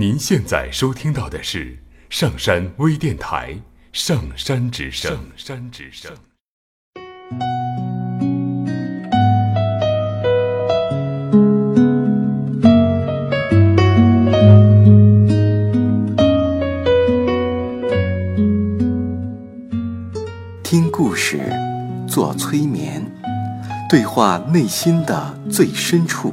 您现在收听到的是上山微电台《上山之声》。上山之声。听故事，做催眠，对话内心的最深处，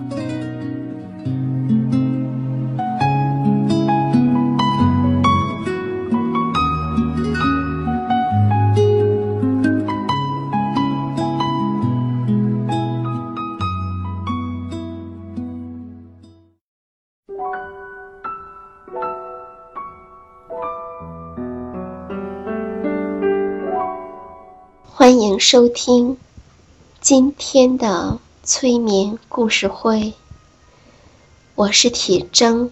欢迎收听今天的催眠故事会，我是铁铮。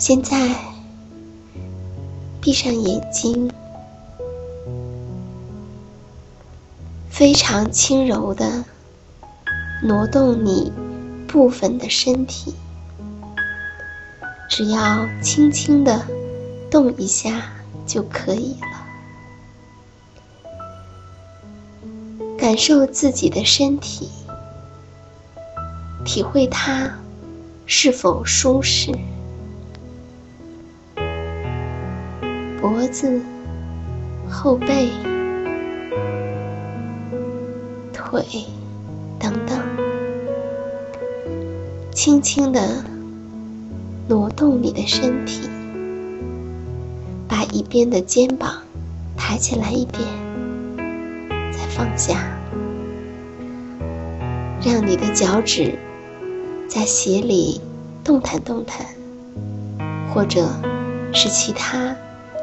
现在，闭上眼睛，非常轻柔的挪动你部分的身体，只要轻轻的动一下就可以了。感受自己的身体，体会它是否舒适。脖子、后背、腿等等，轻轻的挪动你的身体，把一边的肩膀抬起来一点，再放下，让你的脚趾在鞋里动弹动弹，或者是其他。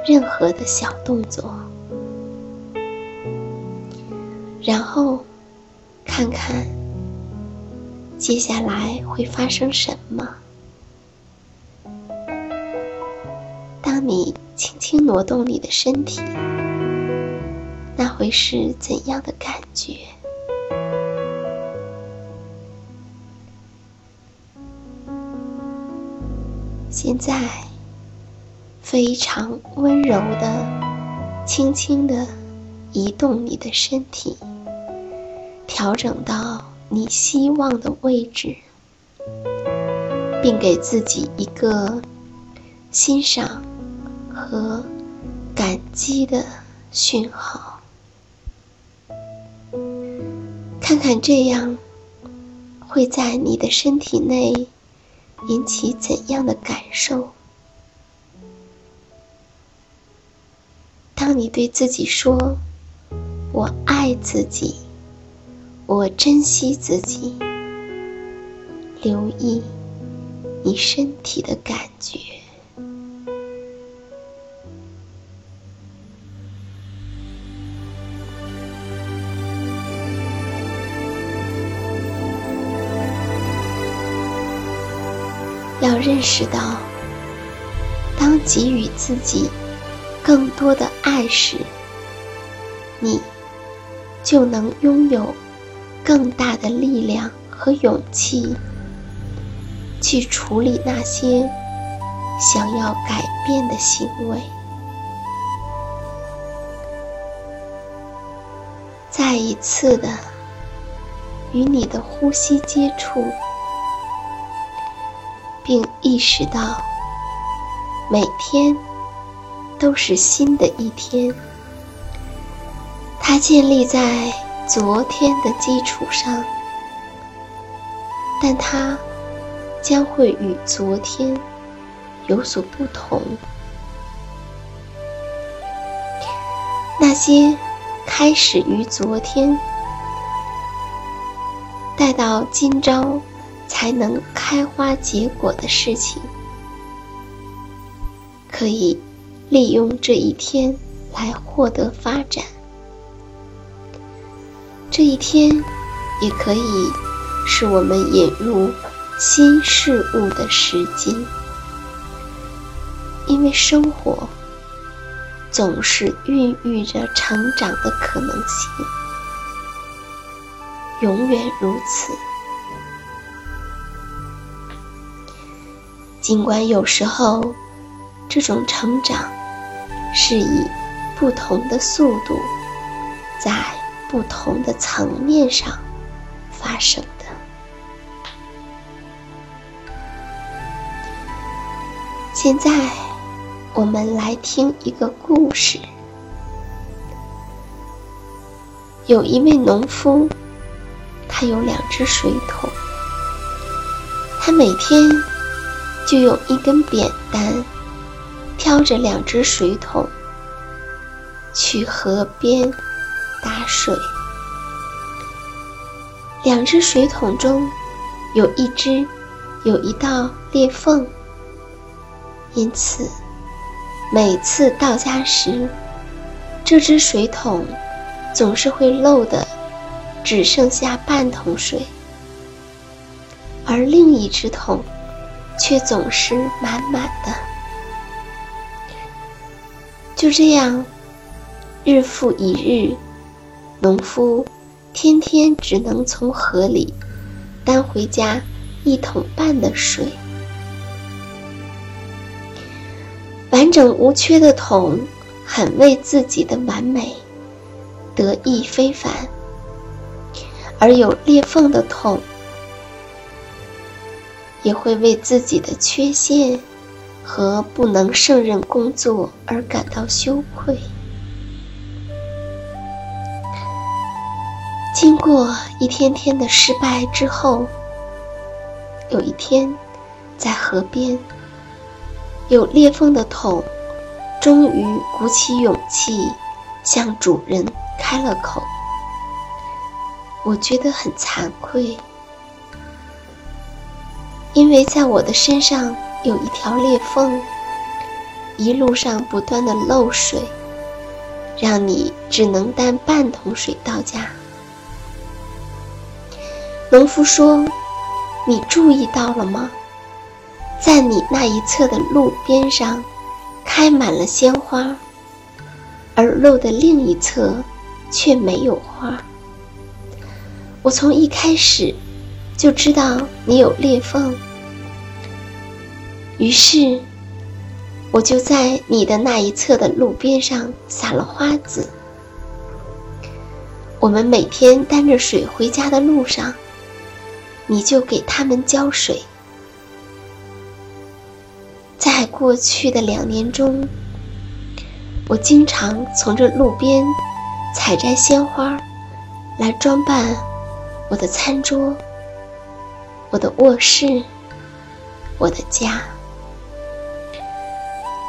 任何的小动作，然后看看接下来会发生什么。当你轻轻挪动你的身体，那会是怎样的感觉？现在。非常温柔的、轻轻的移动你的身体，调整到你希望的位置，并给自己一个欣赏和感激的讯号。看看这样会在你的身体内引起怎样的感受？你对自己说“我爱自己，我珍惜自己”，留意你身体的感觉。要认识到，当给予自己。更多的爱时，你就能拥有更大的力量和勇气，去处理那些想要改变的行为。再一次的与你的呼吸接触，并意识到每天。都是新的一天，它建立在昨天的基础上，但它将会与昨天有所不同。那些开始于昨天，待到今朝才能开花结果的事情，可以利用这一天来获得发展。这一天也可以是我们引入新事物的时机，因为生活。总是孕育着成长的可能性，永远如此。尽管有时候，这种成长是以不同的速度，在不同的层面上发生的。现在。我们来听一个故事。有一位农夫，他有两只水桶，他每天就用一根扁担挑着两只水桶去河边打水。两只水桶中有一只有一道裂缝，因此。每次到家时，这只水桶总是会漏的，只剩下半桶水，而另一只桶却总是满满的。就这样，日复一日，农夫天天只能从河里担回家一桶半的水。完整无缺的桶，很为自己的完美得意非凡；而有裂缝的桶，也会为自己的缺陷和不能胜任工作而感到羞愧。经过一天天的失败之后，有一天，在河边。有裂缝的桶，终于鼓起勇气向主人开了口。我觉得很惭愧，因为在我的身上有一条裂缝，一路上不断的漏水，让你只能担半桶水到家。农夫说：“你注意到了吗？”在你那一侧的路边上，开满了鲜花，而路的另一侧却没有花。我从一开始就知道你有裂缝，于是我就在你的那一侧的路边上撒了花籽。我们每天担着水回家的路上，你就给他们浇水。在过去的两年中，我经常从这路边采摘鲜花，来装扮我的餐桌、我的卧室、我的家。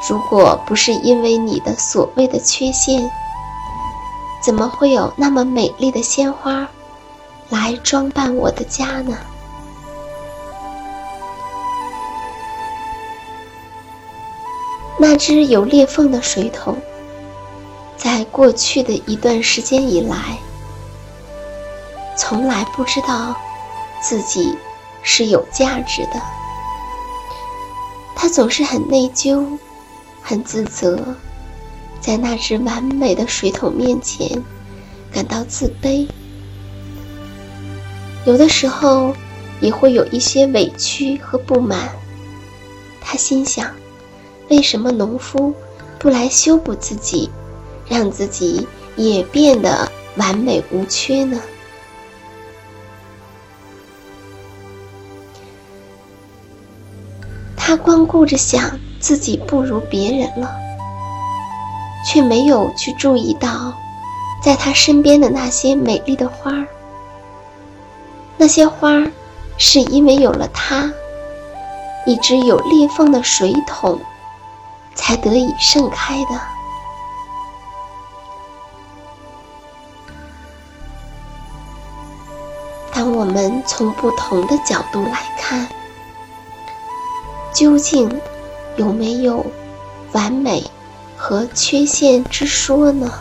如果不是因为你的所谓的缺陷，怎么会有那么美丽的鲜花来装扮我的家呢？那只有裂缝的水桶，在过去的一段时间以来，从来不知道自己是有价值的。他总是很内疚，很自责，在那只完美的水桶面前感到自卑。有的时候也会有一些委屈和不满。他心想。为什么农夫不来修补自己，让自己也变得完美无缺呢？他光顾着想自己不如别人了，却没有去注意到在他身边的那些美丽的花儿。那些花儿是因为有了他，一只有裂缝的水桶，才得以盛开的。当我们从不同的角度来看，究竟有没有完美和缺陷之说呢？